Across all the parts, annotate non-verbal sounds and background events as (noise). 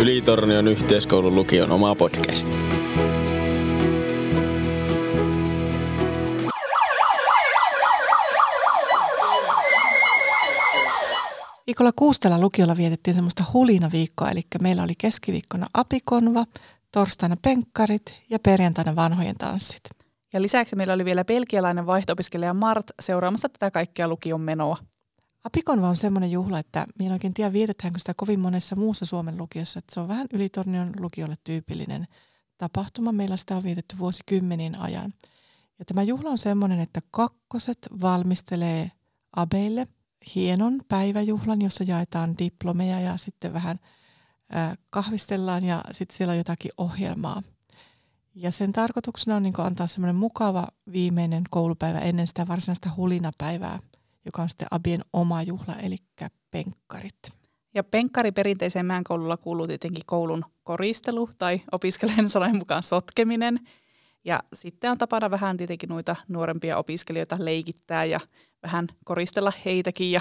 Ylitornion yhteiskoulun lukion oma podcast. Viikolla Kuustella lukiolla vietettiin semmoista hulinaviikkoa, eli meillä oli keskiviikkona apikonva, torstaina penkkarit ja perjantaina vanhojen tanssit. Ja lisäksi meillä oli vielä belgialainen vaihto-opiskelija Mart seuraamassa tätä kaikkea lukion menoa. Apikonva on semmoinen juhla, että minä en oikein tiedä vietetäänkö sitä kovin monessa muussa Suomen lukiossa. Että se on vähän Ylitornion lukiolle tyypillinen tapahtuma. Meillä sitä on vietetty vuosikymmenien ajan. Ja tämä juhla on semmoinen, että kakkoset valmistelee abeille hienon päiväjuhlan, jossa jaetaan diplomeja ja sitten vähän kahvistellaan ja sitten siellä on jotakin ohjelmaa. Ja sen tarkoituksena on niin antaa semmoinen mukava viimeinen koulupäivä ennen sitä varsinaista hulinapäivää, joka on sitten Abien oma juhla, eli penkkarit. Ja penkkari perinteiseen meidän koululla kuuluu tietenkin koulun koristelu tai opiskelijan sanojen mukaan sotkeminen. Ja sitten on tapana vähän tietenkin noita nuorempia opiskelijoita leikittää ja vähän koristella heitäkin ja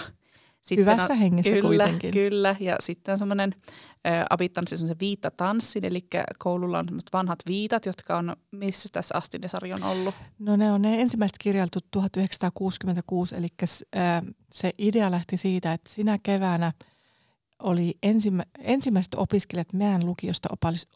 sitten Hyvässä on, hengessä kyllä, kuitenkin. Kyllä, ja sitten semmoinen abittan siis se viittatanssin, eli koululla on semmoiset vanhat viitat, jotka on, missä tässä asti ne sarja on ollut? No ne on ne ensimmäiset kirjailtu 1966, eli se idea lähti siitä, että sinä keväänä – oli ensimmä, ensimmäiset opiskelijat meidän lukiosta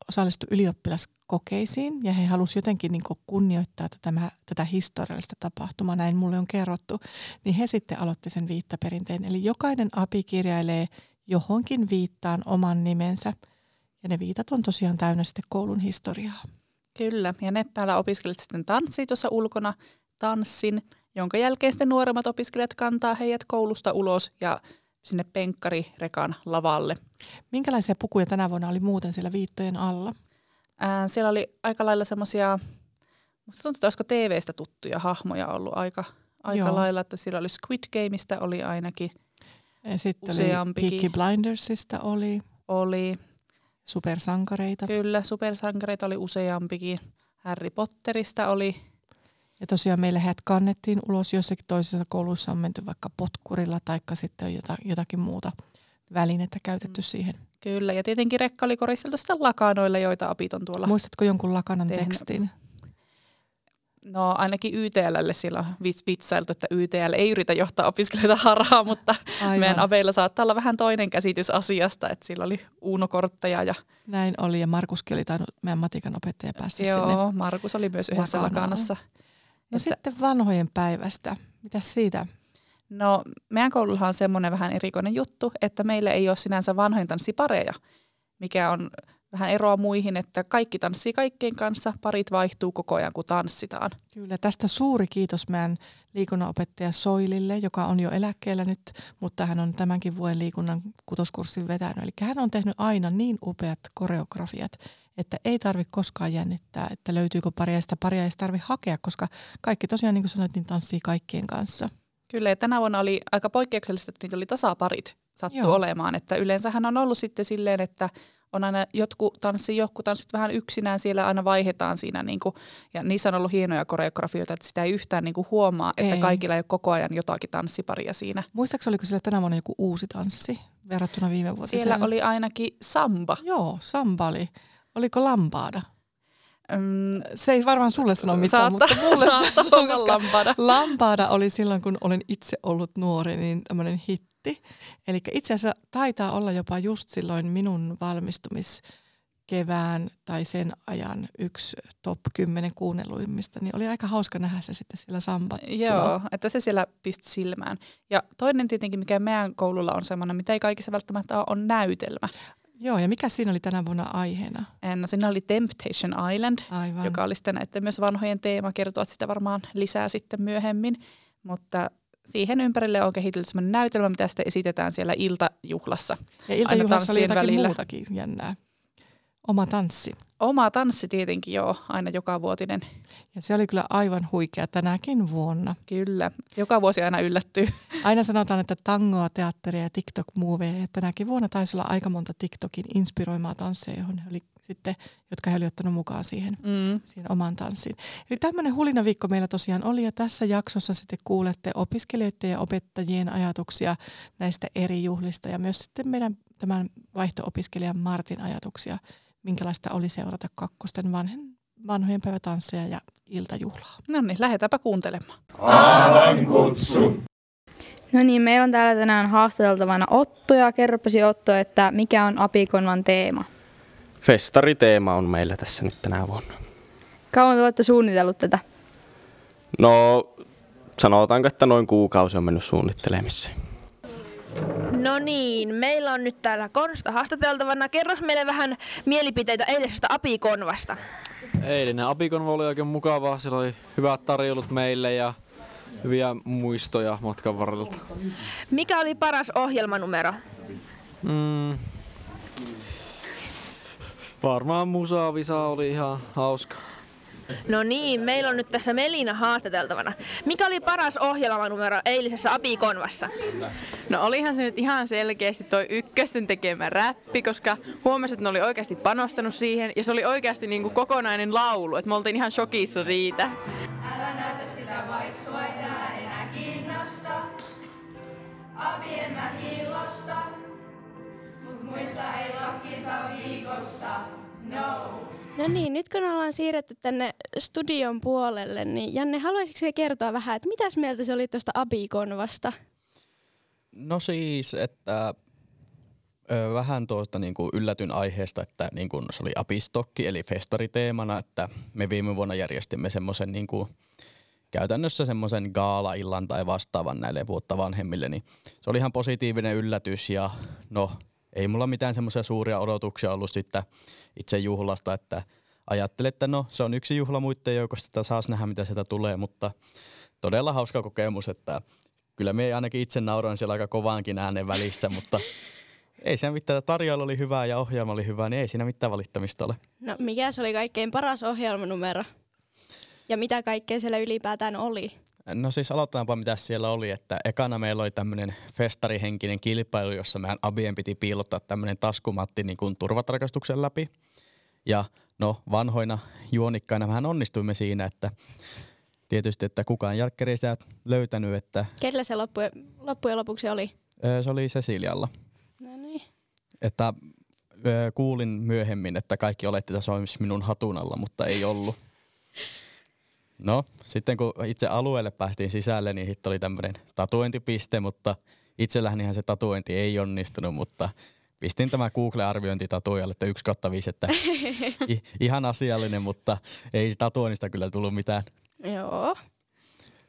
osallistu ylioppilaskokeisiin ja he halusivat jotenkin niin kunnioittaa tätä, tätä historiallista tapahtumaa, näin mulle on kerrottu, niin he sitten aloitti sen viittaperinteen. Eli jokainen api kirjailee johonkin viittaan oman nimensä ja ne viitat on tosiaan täynnä sitten koulun historiaa. Kyllä, ja ne päällä opiskelijat sitten tanssii tuossa ulkona tanssin, jonka jälkeen sitten nuoremmat opiskelijat kantaa heidät koulusta ulos ja sinne penkkarirekan lavalle. Minkälaisia pukuja tänä vuonna oli muuten siellä viittojen alla? Ää, siellä oli aika lailla semmoisia, musta tuntuu, että olisiko TV-stä tuttuja hahmoja ollut aika, aika lailla, että siellä oli Squid Gameista oli ainakin ja sitten useampikin. Peaky Blindersista oli. Oli. Supersankareita. Kyllä, supersankareita oli useampikin. Harry Potterista oli ja tosiaan meille häät kannettiin ulos jossakin toisessa koulussa on menty vaikka potkurilla tai sitten on jotakin muuta välinettä käytetty mm. siihen. Kyllä, ja tietenkin rekka oli koristeltu sitä lakanoilla, joita apit on tuolla Muistatko jonkun lakanan tehnyt. tekstin? No ainakin YTLlle sillä on vitsailtu, että YTL ei yritä johtaa opiskelijoita harhaa, (laughs) mutta Aivan. meidän aveilla saattaa olla vähän toinen käsitys asiasta, että sillä oli Uuno-kortteja. Ja... Näin oli ja Markuskin oli tainnut meidän matikan opettaja päästä Joo, sinne. Joo, Markus oli myös yhdessä lakanassa. No että, sitten vanhojen päivästä. Mitä siitä? No meidän koululla on semmoinen vähän erikoinen juttu, että meillä ei ole sinänsä vanhojen tanssipareja, mikä on vähän eroa muihin, että kaikki tanssii kaikkien kanssa, parit vaihtuu koko ajan kun tanssitaan. Kyllä, tästä suuri kiitos meidän liikunnanopettaja Soilille, joka on jo eläkkeellä nyt, mutta hän on tämänkin vuoden liikunnan kutoskurssin vetänyt. Eli hän on tehnyt aina niin upeat koreografiat, että ei tarvitse koskaan jännittää, että löytyykö paria ja sitä paria ei tarvitse hakea, koska kaikki tosiaan niin kuin sanoit, niin tanssii kaikkien kanssa. Kyllä ja tänä vuonna oli aika poikkeuksellista, että niitä oli tasaparit sattu Joo. olemaan, että yleensähän on ollut sitten silleen, että on aina jotkut tanssi, jotkut tanssit vähän yksinään, siellä aina vaihdetaan siinä niin kuin, ja niissä on ollut hienoja koreografioita, että sitä ei yhtään niin kuin huomaa, että ei. kaikilla ei ole koko ajan jotakin tanssiparia siinä. Muistaakseni oliko siellä tänä vuonna joku uusi tanssi verrattuna viime vuoteen? Siellä oli ainakin samba. Joo, samba oli. Oliko lampaada? Mm, se ei varmaan sulle sano mitään, Saatta, mutta mulle sanoo, lampaada. lampaada oli silloin, kun olen itse ollut nuori, niin tämmöinen hitti. Eli itse asiassa taitaa olla jopa just silloin minun valmistumis kevään tai sen ajan yksi top 10 kuunnelluimmista, niin oli aika hauska nähdä se sitten sillä sambattuna. Joo, että se siellä pisti silmään. Ja toinen tietenkin, mikä meidän koululla on semmoinen, mitä ei kaikissa välttämättä ole, on näytelmä. Joo, ja mikä siinä oli tänä vuonna aiheena? No siinä oli Temptation Island, Aivan. joka oli sitten näiden myös vanhojen teema, kertoa sitä varmaan lisää sitten myöhemmin. Mutta siihen ympärille on kehitelty sellainen näytelmä, mitä sitten esitetään siellä iltajuhlassa. Ja iltajuhlassa oli jotakin välillä. muutakin jännää. Oma tanssi. Oma tanssi tietenkin joo, aina joka vuotinen. Ja se oli kyllä aivan huikea tänäkin vuonna. Kyllä, joka vuosi aina yllättyy. Aina sanotaan, että tangoa, teatteria ja TikTok-muuveja. Tänäkin vuonna taisi olla aika monta TikTokin inspiroimaa tansseja, johon he oli sitten, jotka he oli ottanut mukaan siihen, mm. siihen omaan tanssiin. Eli tämmöinen hulinaviikko meillä tosiaan oli ja tässä jaksossa sitten kuulette opiskelijoiden ja opettajien ajatuksia näistä eri juhlista ja myös sitten meidän tämän vaihto-opiskelijan Martin ajatuksia, minkälaista oli seurata kakkosten vanhen, vanhojen päivätansseja ja iltajuhlaa. No niin, lähdetäänpä kuuntelemaan. Aavan kutsu. No niin, meillä on täällä tänään haastateltavana Otto ja kerropasi Otto, että mikä on Apikonvan teema? Festariteema on meillä tässä nyt tänä vuonna. Kauan te olette suunnitellut tätä? No, sanotaanko, että noin kuukausi on mennyt suunnittelemiseen. No niin, meillä on nyt täällä Konsta haastateltavana. Kerros meille vähän mielipiteitä eilisestä Apikonvasta. Eilinen Apikonva oli oikein mukavaa. Siellä oli hyvät tarjoulut meille ja hyviä muistoja matkan varrelta. Mikä oli paras ohjelmanumero? Mm. Varmaan Musa Visa oli ihan hauska. No niin, meillä on nyt tässä Melina haastateltavana. Mikä oli paras ohjelmanumero eilisessä Apikonvassa? No olihan se nyt ihan selkeästi toi ykkösten tekemä räppi, koska huomasin, että ne oli oikeasti panostanut siihen ja se oli oikeasti niin kuin kokonainen laulu, että me oltiin ihan shokissa siitä. Älä näytä sitä, vaik sua ei nää enää kiinnosta. Abi en mä hiilosta. Mut muista ei lakkisa viikossa. No. No niin, nyt kun ollaan siirretty tänne studion puolelle, niin Janne, haluaisitko se kertoa vähän, että mitäs mieltä se oli tuosta Abikonvasta? No siis, että ö, vähän tuosta niin kuin yllätyn aiheesta, että niin kuin se oli apistokki eli festariteemana, että me viime vuonna järjestimme semmoisen niin kuin, käytännössä semmoisen gaala-illan tai vastaavan näille vuotta vanhemmille, niin se oli ihan positiivinen yllätys ja no ei mulla mitään semmoisia suuria odotuksia ollut sitten itse juhlasta, että ajattelin, että no se on yksi juhla muiden joukosta, että saas nähdä mitä sieltä tulee, mutta todella hauska kokemus, että kyllä me ainakin itse nauroin siellä aika kovaankin äänen välistä, mutta ei siinä mitään. Tarjoilu oli hyvää ja ohjelma oli hyvä, niin ei siinä mitään valittamista ole. No mikä se oli kaikkein paras ohjelmanumero? Ja mitä kaikkea siellä ylipäätään oli? No siis aloitetaanpa mitä siellä oli, että ekana meillä oli tämmöinen festarihenkinen kilpailu, jossa meidän abien piti piilottaa tämmöinen taskumatti niin kuin turvatarkastuksen läpi. Ja no vanhoina juonikkaina vähän onnistuimme siinä, että tietysti, että kukaan jälkkäri ei sitä löytänyt, että Kellä se loppujen, loppujen lopuksi oli? se oli Cecilialla. No niin. Että kuulin myöhemmin, että kaikki oletti, se olisi minun hatun alla, mutta ei ollut. (laughs) No, sitten kun itse alueelle päästiin sisälle, niin sitten oli tämmöinen tatuointipiste, mutta itsellähän ihan se tatuointi ei onnistunut, mutta pistin tämä Google-arviointi tatuojalle, että 1 kautta 5, että (laughs) i- ihan asiallinen, mutta ei tatuoinnista kyllä tullut mitään. Joo.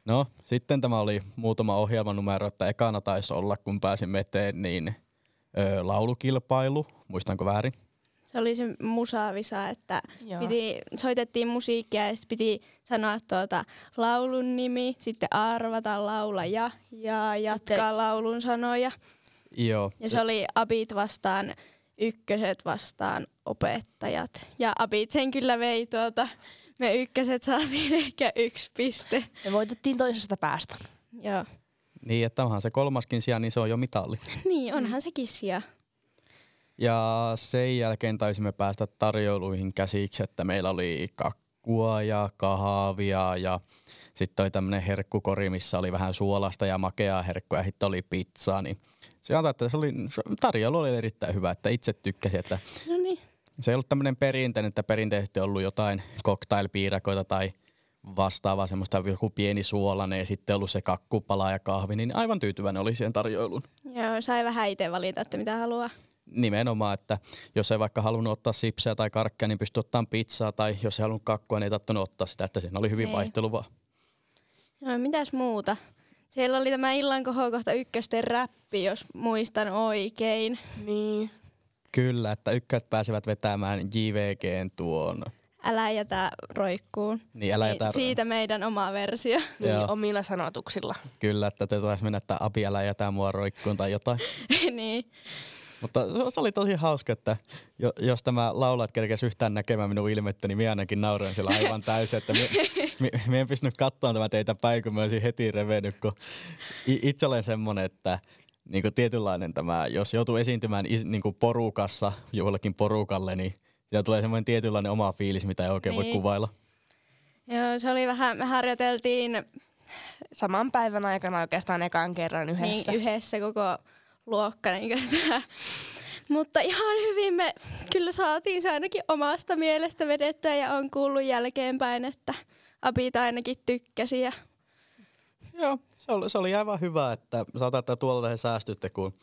No, sitten tämä oli muutama ohjelmanumero, että ekana taisi olla, kun pääsin eteen, niin ö, laulukilpailu, muistanko väärin? Se oli se musavisa, että Joo. piti, soitettiin musiikkia ja sitten piti sanoa tuota laulun nimi, sitten arvata laulaja ja jatkaa Sitten- laulun sanoja. Joo. Ja se oli abit vastaan ykköset vastaan opettajat. Ja abit sen kyllä vei tuota, me ykköset saatiin (laughs) ehkä yksi piste. Me voitettiin toisesta päästä. Joo. Niin, että onhan se kolmaskin sija, niin se on jo mitali. (laughs) Niin, onhan sekin sija. Ja sen jälkeen taisimme päästä tarjouluihin käsiksi, että meillä oli kakkua ja kahvia ja sitten oli tämmöinen herkkukori, missä oli vähän suolasta ja makeaa herkkua ja sitten oli pizzaa. Niin se antaa, että se oli, tarjoulu oli erittäin hyvä, että itse tykkäsin, että No niin. se ei ollut tämmöinen perinteinen, että perinteisesti on ollut jotain cocktailpiirakoita tai vastaavaa semmoista joku pieni suolainen ja sitten ollut se kakkupala ja kahvi, niin aivan tyytyväinen oli siihen tarjoiluun. Joo, sai vähän itse valita, että mitä haluaa. Nimenomaan, että jos ei vaikka halunnut ottaa sipsejä tai karkkia, niin pystyi ottamaan pizzaa tai jos ei halunnut kakkua, niin ei tarvinnut ottaa sitä, että siinä oli hyvin Ei. vaihteluvaa. No, mitäs muuta? Siellä oli tämä illan kohokohta ykkösten räppi, jos muistan oikein. Niin. Kyllä, että ykköt pääsevät vetämään JVGn tuon. Älä jätä roikkuun. Niin älä jätä- Siitä meidän oma versio. Niin, Joo. omilla sanotuksilla. Kyllä, että te taisi mennä, että Abi älä jätä mua roikkuun tai jotain. (laughs) niin. Mutta se, oli tosi hauska, että jo, jos tämä laulajat kerkesi yhtään näkemään minun ilmettä, niin minä ainakin nauroin siellä aivan täysin, että me, me, me en pystynyt katsomaan tämä teitä päin, kun mä olisin heti revennyt, kun itse olen semmoinen, että niin kuin tietynlainen tämä, jos joutuu esiintymään is, niin kuin porukassa jollekin porukalle, niin siitä tulee semmoinen tietynlainen oma fiilis, mitä ei oikein voi Niin. kuvailla. Joo, se oli vähän, me harjoiteltiin Saman päivän aikana oikeastaan ekan kerran yhdessä. niin, yhdessä koko luokka. Niin Mutta ihan hyvin me kyllä saatiin se ainakin omasta mielestä vedettyä ja on kuullut jälkeenpäin, että apit ainakin tykkäsi. Ja... Joo, se oli, se oli aivan hyvä, että saatan, että tuolta he säästytte, kun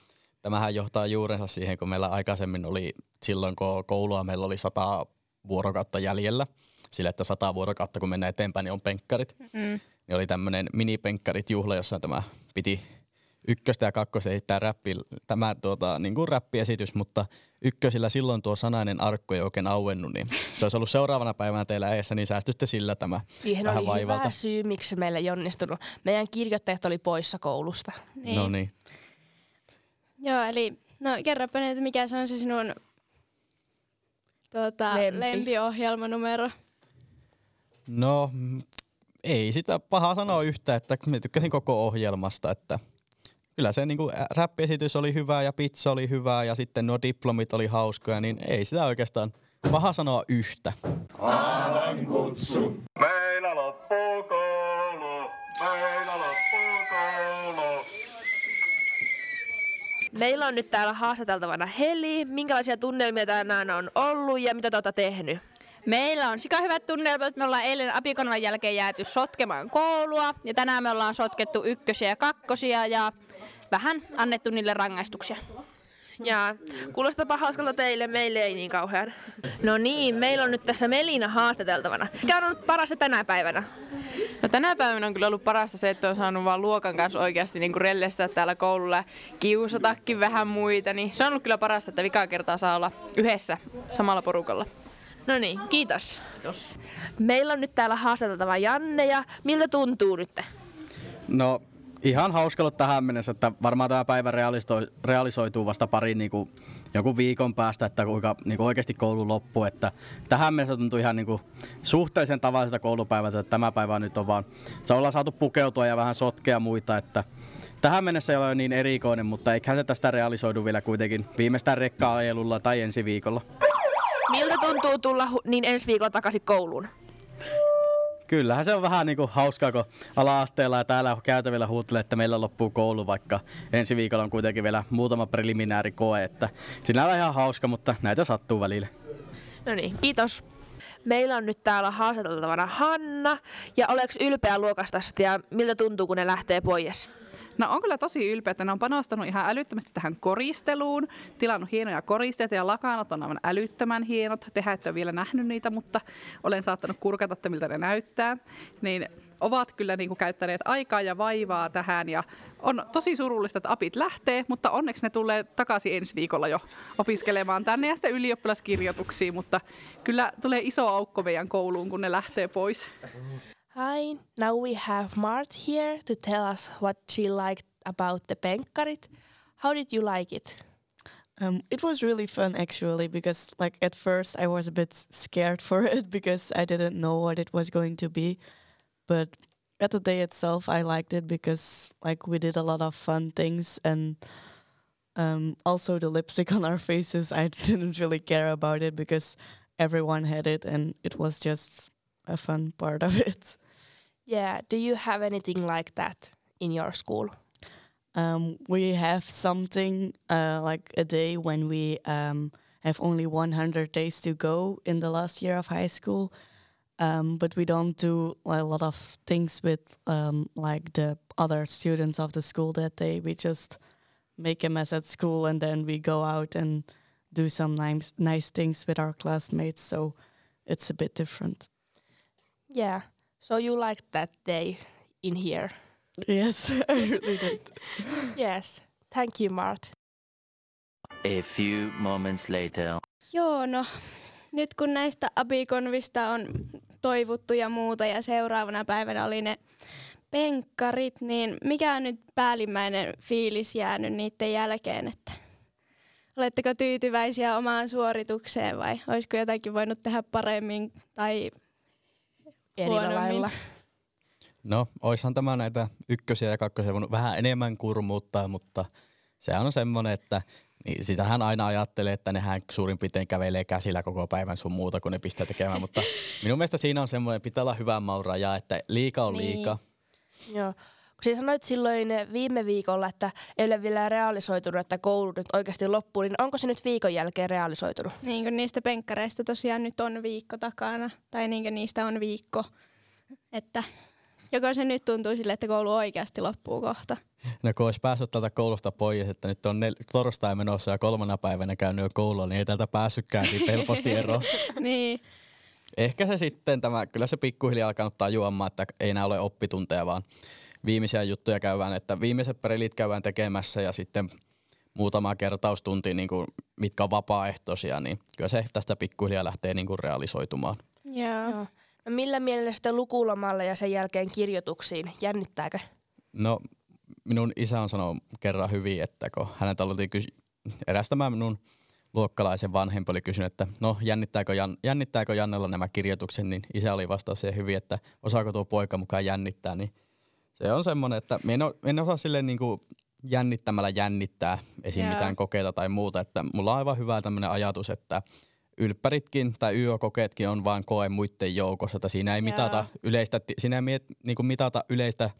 tämähän johtaa juurensa siihen, kun meillä aikaisemmin oli silloin, kun koulua meillä oli sata vuorokautta jäljellä, sillä että sata vuorokautta, kun mennään eteenpäin, niin on penkkarit. Mm. Niin oli tämmöinen minipenkkarit juhla, jossa tämä piti ykköstä ja kakkosta esittää räppi, tämä tuota, niin kuin räppiesitys, mutta ykkösillä silloin tuo sanainen arkku ei oikein auennut, niin se olisi ollut seuraavana päivänä teillä eessä, niin säästytte sillä tämä Siihen vähän oli vaivalta. hyvä syy, miksi se meille ei onnistunut. Meidän kirjoittajat oli poissa koulusta. Niin. No niin. Joo, eli no kerropa nyt, mikä se on se sinun tuota, Lempi. lempiohjelmanumero. No ei sitä pahaa sanoa yhtä, että mä tykkäsin koko ohjelmasta, että kyllä se niin räppiesitys oli hyvä ja pizza oli hyvä ja sitten nuo diplomit oli hauskoja, niin ei sitä oikeastaan paha sanoa yhtä. Aavan kutsu. Meillä loppuu koulu. Meillä loppuu koulu. Meillä on nyt täällä haastateltavana Heli. Minkälaisia tunnelmia tänään on ollut ja mitä te olette tehnyt? Meillä on sika hyvät tunnelmat. Me ollaan eilen apikonvan jälkeen jääty sotkemaan koulua ja tänään me ollaan sotkettu ykkösiä ja kakkosia ja vähän annettu niille rangaistuksia. Ja kuulostapa hauskalta teille, meille ei niin kauhean. No niin, meillä on nyt tässä Melina haastateltavana. Mikä on ollut parasta tänä päivänä? No tänä päivänä on kyllä ollut parasta se, että on saanut vaan luokan kanssa oikeasti niin rellestää täällä koululla ja kiusatakin vähän muita. Niin se on ollut kyllä parasta, että vikaa kertaa saa olla yhdessä samalla porukalla. No niin, kiitos. kiitos. Meillä on nyt täällä haastateltava Janne ja miltä tuntuu nyt? No ihan hauska ollut tähän mennessä, että varmaan tämä päivä realisoi, realisoituu vasta parin niin kuin, jonkun viikon päästä, että kuinka niin kuin oikeasti koulu loppuu. Että tähän mennessä tuntuu ihan niin kuin, suhteellisen tavalliselta koulupäivältä, että tämä päivä nyt on vaan, se ollaan saatu pukeutua ja vähän sotkea muita, että tähän mennessä ei ole niin erikoinen, mutta eiköhän se tästä realisoidu vielä kuitenkin viimeistään rekka-ajelulla tai ensi viikolla. Miltä tuntuu tulla hu- niin ensi viikolla takaisin kouluun? Kyllähän se on vähän niin kuin hauskaa, kun ala-asteella ja täällä käytävillä huutelee, että meillä loppuu koulu, vaikka ensi viikolla on kuitenkin vielä muutama preliminääri koe, että siinä on ihan hauska, mutta näitä sattuu välillä. No niin, kiitos. Meillä on nyt täällä haastateltavana Hanna. Ja oleks ylpeä luokastasta ja miltä tuntuu, kun ne lähtee pois? No on kyllä tosi ylpeä, että ne on panostanut ihan älyttömästi tähän koristeluun, tilannut hienoja koristeita ja lakanat on aivan älyttömän hienot. Tehän ette ole vielä nähnyt niitä, mutta olen saattanut kurkata, että miltä ne näyttää. Niin ovat kyllä niin kuin käyttäneet aikaa ja vaivaa tähän ja on tosi surullista, että apit lähtee, mutta onneksi ne tulee takaisin ensi viikolla jo opiskelemaan tänne ja sitten ylioppilaskirjoituksiin, mutta kyllä tulee iso aukko meidän kouluun, kun ne lähtee pois. Hi, now we have Mart here to tell us what she liked about the Penkkarit. How did you like it? Um, it was really fun actually because like at first I was a bit scared for it (laughs) because I didn't know what it was going to be, but at the day itself I liked it because like we did a lot of fun things and um, also the lipstick (laughs) on our faces I (laughs) didn't really care about it because everyone had it and it was just a fun part of it. Yeah, do you have anything like that in your school? Um, we have something uh, like a day when we um, have only 100 days to go in the last year of high school. Um, but we don't do a lot of things with um, like the other students of the school that day. We just make a mess at school and then we go out and do some nice nice things with our classmates. So it's a bit different. Yeah, so you liked that day in here? Yes, (laughs) I really did. yes, thank you, Mart. A few moments later. Joo, no nyt kun näistä apikonvista on toivuttu ja muuta ja seuraavana päivänä oli ne penkkarit, niin mikä on nyt päällimmäinen fiilis jäänyt niiden jälkeen, että oletteko tyytyväisiä omaan suoritukseen vai olisiko jotakin voinut tehdä paremmin tai Eri lailla. No, oishan tämä näitä ykkösiä ja kakkosia voinut vähän enemmän kurmuuttaa, mutta se on semmoinen, että niin sitähän aina ajattelee, että nehän suurin piirtein kävelee käsillä koko päivän sun muuta, kun ne pistää tekemään, mutta minun mielestä siinä on semmoinen, pitää olla hyvä mauraja, että liika on Niin. liika. Joo, kun Siis sanoit silloin viime viikolla, että ei ole vielä realisoitunut, että koulu nyt oikeasti loppuu, niin onko se nyt viikon jälkeen realisoitunut? Niin kuin niistä penkkareista tosiaan nyt on viikko takana, tai niin kuin niistä on viikko. Että joko se nyt tuntuu sille, että koulu oikeasti loppuu kohta. No kun olisi päässyt tältä koulusta pois, että nyt on nel- torstai menossa ja kolmana päivänä käynyt jo koululla, niin ei täältä päässytkään niin helposti eroon. (laughs) niin. Ehkä se sitten, tämä, kyllä se pikkuhiljaa alkanut tajuamaan, että ei enää ole oppitunteja, vaan viimeisiä juttuja käydään, että viimeiset pelit käydään tekemässä ja sitten muutama kertaustunti, niin kuin, mitkä on vapaaehtoisia, niin kyllä se tästä pikkuhiljaa lähtee niin kuin realisoitumaan. Joo. Joo. No millä mielellä sitten lukulomalle ja sen jälkeen kirjoituksiin? Jännittääkö? No minun isä on sanonut kerran hyvin, että kun häneltä oltiin kysy- eräs tämä minun luokkalaisen vanhempi oli kysynyt, että no jännittääkö, Jan- jännittääkö Jannella nämä kirjoitukset, niin isä oli vastaus siihen hyvin, että osaako tuo poika mukaan jännittää, niin se on semmoinen, että minä en, o- en osaa silleen niin kuin jännittämällä jännittää esim. Joo. mitään kokeita tai muuta, että mulla on aivan hyvä tämmöinen ajatus, että ylppäritkin tai YÖ-kokeetkin on vain koe muiden joukossa, että siinä ei mitata yleistä, siinä ei miet, niin kuin mitata yleistä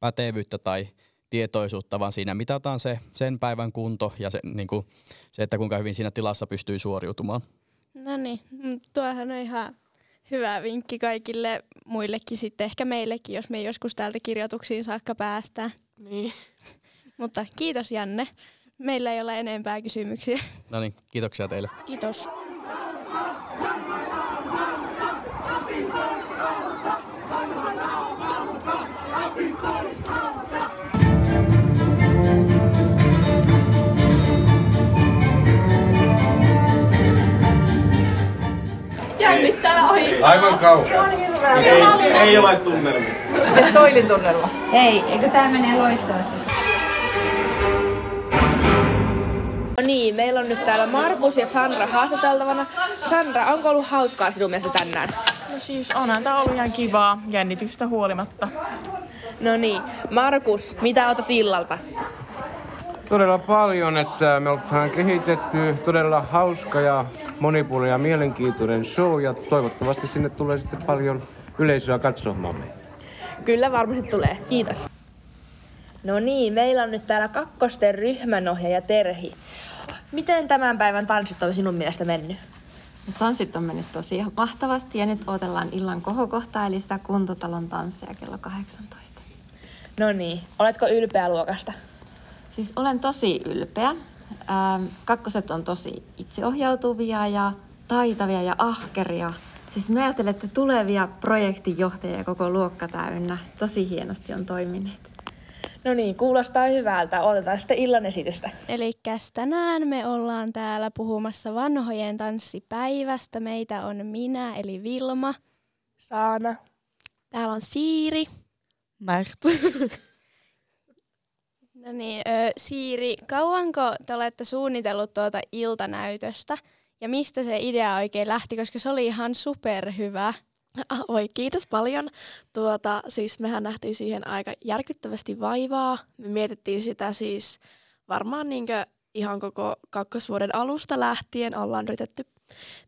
pätevyyttä tai tietoisuutta, vaan siinä mitataan se sen päivän kunto ja se, niin kuin, se, että kuinka hyvin siinä tilassa pystyy suoriutumaan. No niin, mm, tuohan on ihan hyvä vinkki kaikille muillekin sitten, ehkä meillekin, jos me ei joskus täältä kirjoituksiin saakka päästään. Niin. (laughs) Mutta kiitos Janne. Meillä ei ole enempää kysymyksiä. No niin, kiitoksia teille. Kiitos. Jännittää ohi. Aivan kauhean. Ei, ei ole tunnelmia. Se Soilin tunnelma. Hei, eikö tää mene loistavasti? No niin, meillä on nyt täällä Markus ja Sandra haastateltavana. Sandra, onko ollut hauskaa sinun mielestä tänään? No siis onhan tää ollut ihan kivaa, jännitystä huolimatta. No niin, Markus, mitä otat illalta? Todella paljon, että me ollaan kehitetty todella hauska ja monipuolinen ja mielenkiintoinen show ja toivottavasti sinne tulee sitten paljon yleisöä katsomaan. Kyllä varmasti tulee. Kiitos. No niin, meillä on nyt täällä kakkosten ryhmänohjaaja Terhi. Miten tämän päivän tanssit on sinun mielestä mennyt? Tanssit on mennyt tosi mahtavasti ja nyt odotellaan illan kohokohtaa eli sitä kuntotalon tanssia kello 18. No niin, oletko ylpeä luokasta? Siis olen tosi ylpeä. Ähm, kakkoset on tosi itseohjautuvia ja taitavia ja ahkeria. Siis me ajattelette tulevia projektinjohtajia koko luokka täynnä. Tosi hienosti on toimineet. No niin, kuulostaa hyvältä. Otetaan sitten illan esitystä. Eli tänään me ollaan täällä puhumassa vanhojen tanssipäivästä. Meitä on minä, eli Vilma. Saana. Täällä on Siiri. Märt. (laughs) No niin, ö, Siiri, kauanko te olette suunnitellut tuota iltanäytöstä? Ja mistä se idea oikein lähti, koska se oli ihan superhyvä. Ah, Oi, kiitos paljon. Tuota, siis mehän nähtiin siihen aika järkyttävästi vaivaa. Me mietittiin sitä siis varmaan niinkö ihan koko kakkosvuoden alusta lähtien ollaan yritetty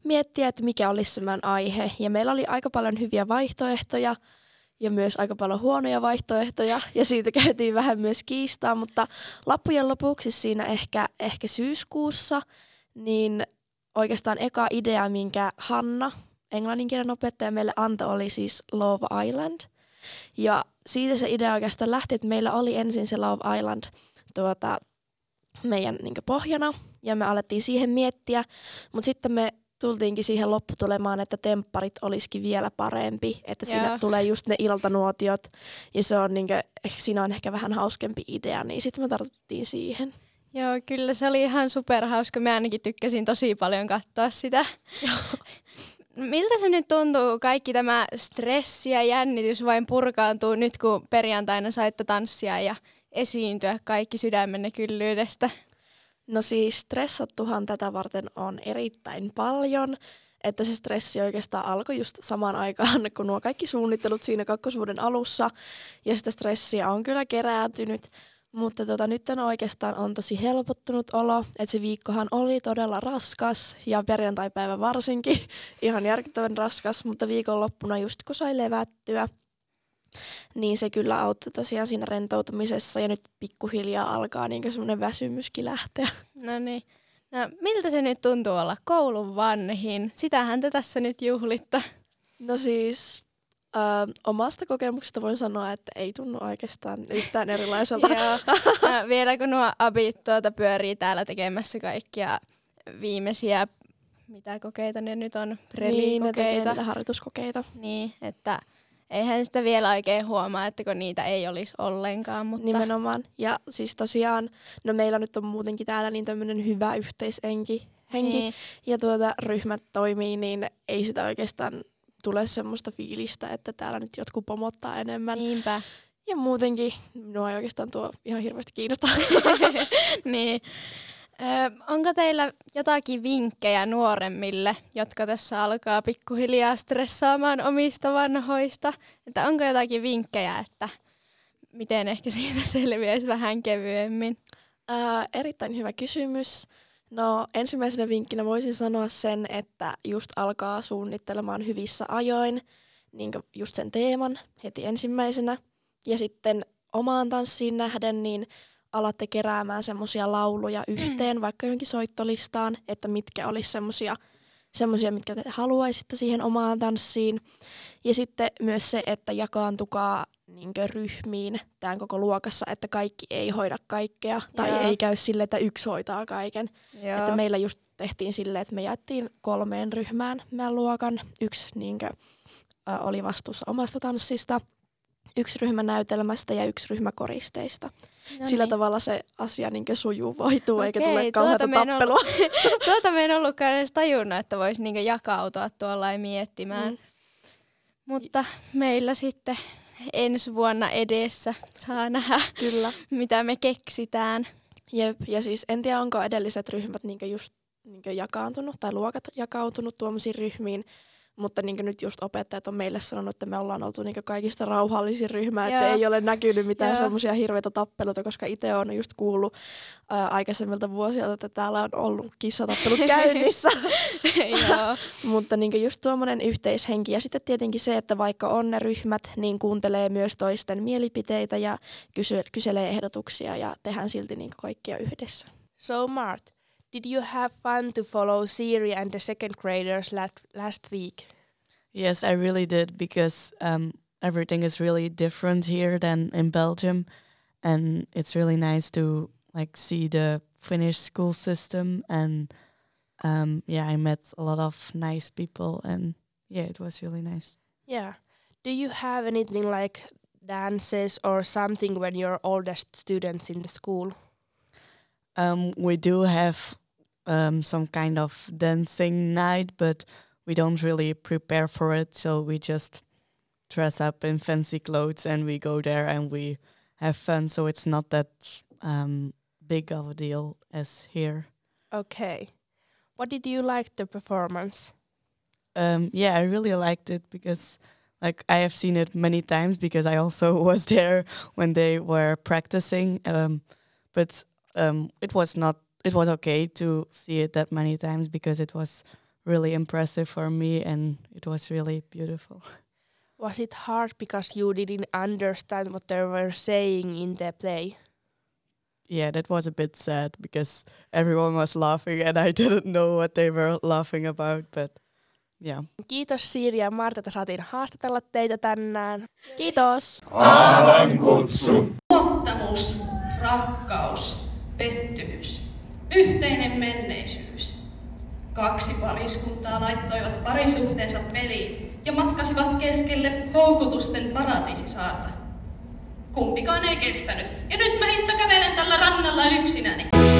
miettiä, että mikä olisi semmoinen aihe. Ja meillä oli aika paljon hyviä vaihtoehtoja ja myös aika paljon huonoja vaihtoehtoja. Ja siitä käytiin vähän myös kiistaa, mutta loppujen lopuksi siinä ehkä, ehkä syyskuussa, niin oikeastaan eka idea, minkä Hanna, englanninkielen opettaja, meille antoi, oli siis Love Island. Ja siitä se idea oikeastaan lähti, että meillä oli ensin se Love Island tuota, meidän niin pohjana, ja me alettiin siihen miettiä, mutta sitten me tultiinkin siihen lopputulemaan, että tempparit olisikin vielä parempi, että siinä tulee just ne iltanuotiot, ja se on niin kuin, siinä on ehkä vähän hauskempi idea, niin sitten me tartuttiin siihen. Joo, kyllä se oli ihan superhauska. Mä ainakin tykkäsin tosi paljon katsoa sitä. (laughs) Miltä se nyt tuntuu, kaikki tämä stressi ja jännitys vain purkaantuu nyt, kun perjantaina saitte tanssia ja esiintyä kaikki sydämenne kyllyydestä? No siis stressattuhan tätä varten on erittäin paljon, että se stressi oikeastaan alkoi just samaan aikaan, (laughs) kun nuo kaikki suunnittelut siinä kakkosvuoden alussa, ja sitä stressiä on kyllä kerääntynyt, mutta tota, nyt on oikeastaan on tosi helpottunut olo, että se viikkohan oli todella raskas, ja perjantaipäivä varsinkin (laughs) ihan järkyttävän raskas, mutta viikonloppuna just kun sai levättyä, niin se kyllä auttoi tosiaan siinä rentoutumisessa ja nyt pikkuhiljaa alkaa niin semmoinen väsymyskin lähteä. No niin. No, miltä se nyt tuntuu olla koulun vanhin? Sitähän te tässä nyt juhlitta. No siis ö, omasta kokemuksesta voin sanoa, että ei tunnu oikeastaan yhtään erilaiselta. (laughs) Joo. No, vielä kun nuo abit tuota pyörii täällä tekemässä kaikkia viimeisiä, mitä kokeita ne nyt on, Niin, ne relikokeita. harjoituskokeita. Niin, että eihän sitä vielä oikein huomaa, että kun niitä ei olisi ollenkaan. Mutta... Nimenomaan. Ja siis tosiaan, no meillä nyt on muutenkin täällä niin tämmöinen hyvä yhteisenki. Henki. Niin. Ja tuota, ryhmät toimii, niin ei sitä oikeastaan tule semmoista fiilistä, että täällä nyt jotkut pomottaa enemmän. Niinpä. Ja muutenkin, minua ei oikeastaan tuo ihan hirveästi kiinnosta. (laughs) niin. Onko teillä jotakin vinkkejä nuoremmille, jotka tässä alkaa pikkuhiljaa stressaamaan omista vanhoista? Että onko jotakin vinkkejä, että miten ehkä siitä (laughs) selviäisi vähän kevyemmin? Ää, erittäin hyvä kysymys. No ensimmäisenä vinkkinä voisin sanoa sen, että just alkaa suunnittelemaan hyvissä ajoin, niin just sen teeman heti ensimmäisenä. Ja sitten omaan tanssiin nähden, niin alatte keräämään semmoisia lauluja yhteen, vaikka johonkin soittolistaan, että mitkä olisi semmoisia, semmoisia, mitkä te haluaisitte siihen omaan tanssiin. Ja sitten myös se, että jakaantukaa niinkö ryhmiin tämän koko luokassa, että kaikki ei hoida kaikkea tai Joo. ei käy sille, että yksi hoitaa kaiken. Joo. Että meillä just tehtiin silleen, että me jaettiin kolmeen ryhmään meidän luokan. Yksi niinkö, oli vastuussa omasta tanssista, yksi ryhmä näytelmästä ja yksi ryhmä koristeista. No Sillä niin. tavalla se asia niinkö sujuvoituu eikä Okei, tule kauheata me en tappelua. Ollut, (laughs) tuota me en ollutkaan edes tajunnut, että voisi niinku jakautua tuolla miettimään. Mm. Mutta meillä sitten ensi vuonna edessä saa nähdä, Kyllä. (laughs) mitä me keksitään. Jep, ja siis en tiedä, onko edelliset ryhmät niinkö just niinkö jakaantunut tai luokat jakautunut tuommoisiin ryhmiin, mutta niinkö nyt just opettajat on meille sanonut, että me ollaan oltu niinkö kaikista rauhallisin ryhmä, että ei ole näkynyt mitään semmoisia hirveitä tappeluita, koska itse on just kuullut ää, aikaisemmilta vuosilta, että täällä on ollut kissatappelut (laughs) käynnissä. (laughs) Mutta niinkö just tuommoinen yhteishenki. Ja sitten tietenkin se, että vaikka on ne ryhmät, niin kuuntelee myös toisten mielipiteitä ja kysy- kyselee ehdotuksia ja tehdään silti niinkö kaikkia yhdessä. So Mart, did you have fun to follow Siri and the second graders last, last week? Yes, I really did because um, everything is really different here than in Belgium, and it's really nice to like see the Finnish school system. And um, yeah, I met a lot of nice people, and yeah, it was really nice. Yeah. Do you have anything like dances or something when you're oldest students in the school? Um, we do have um, some kind of dancing night, but we don't really prepare for it. So we just dress up in fancy clothes and we go there and we have fun. So it's not that um, big of a deal as here. Okay. What did you like the performance? Um, yeah, I really liked it because like I have seen it many times because I also (laughs) was there when they were practicing. Um, but um, it was not. It was okay to see it that many times because it was really impressive for me and it was really beautiful. (laughs) Was it hard because you didn't understand what they were saying in the play? Yeah, that was a bit sad because everyone was laughing and I (laughs) didn't know what they were laughing about. But yeah. Kiitos Siiri ja Marta, että saatiin haastatella teitä tänään. Kiitos! Aavan kutsu. Luottamus, rakkaus, pettymys, yhteinen menneisyys. Kaksi pariskuntaa laittoivat parisuhteensa peliin ja matkasivat keskelle houkutusten paratiisisaarta. Kumpikaan ei kestänyt, ja nyt mä hitto kävelen tällä rannalla yksinäni.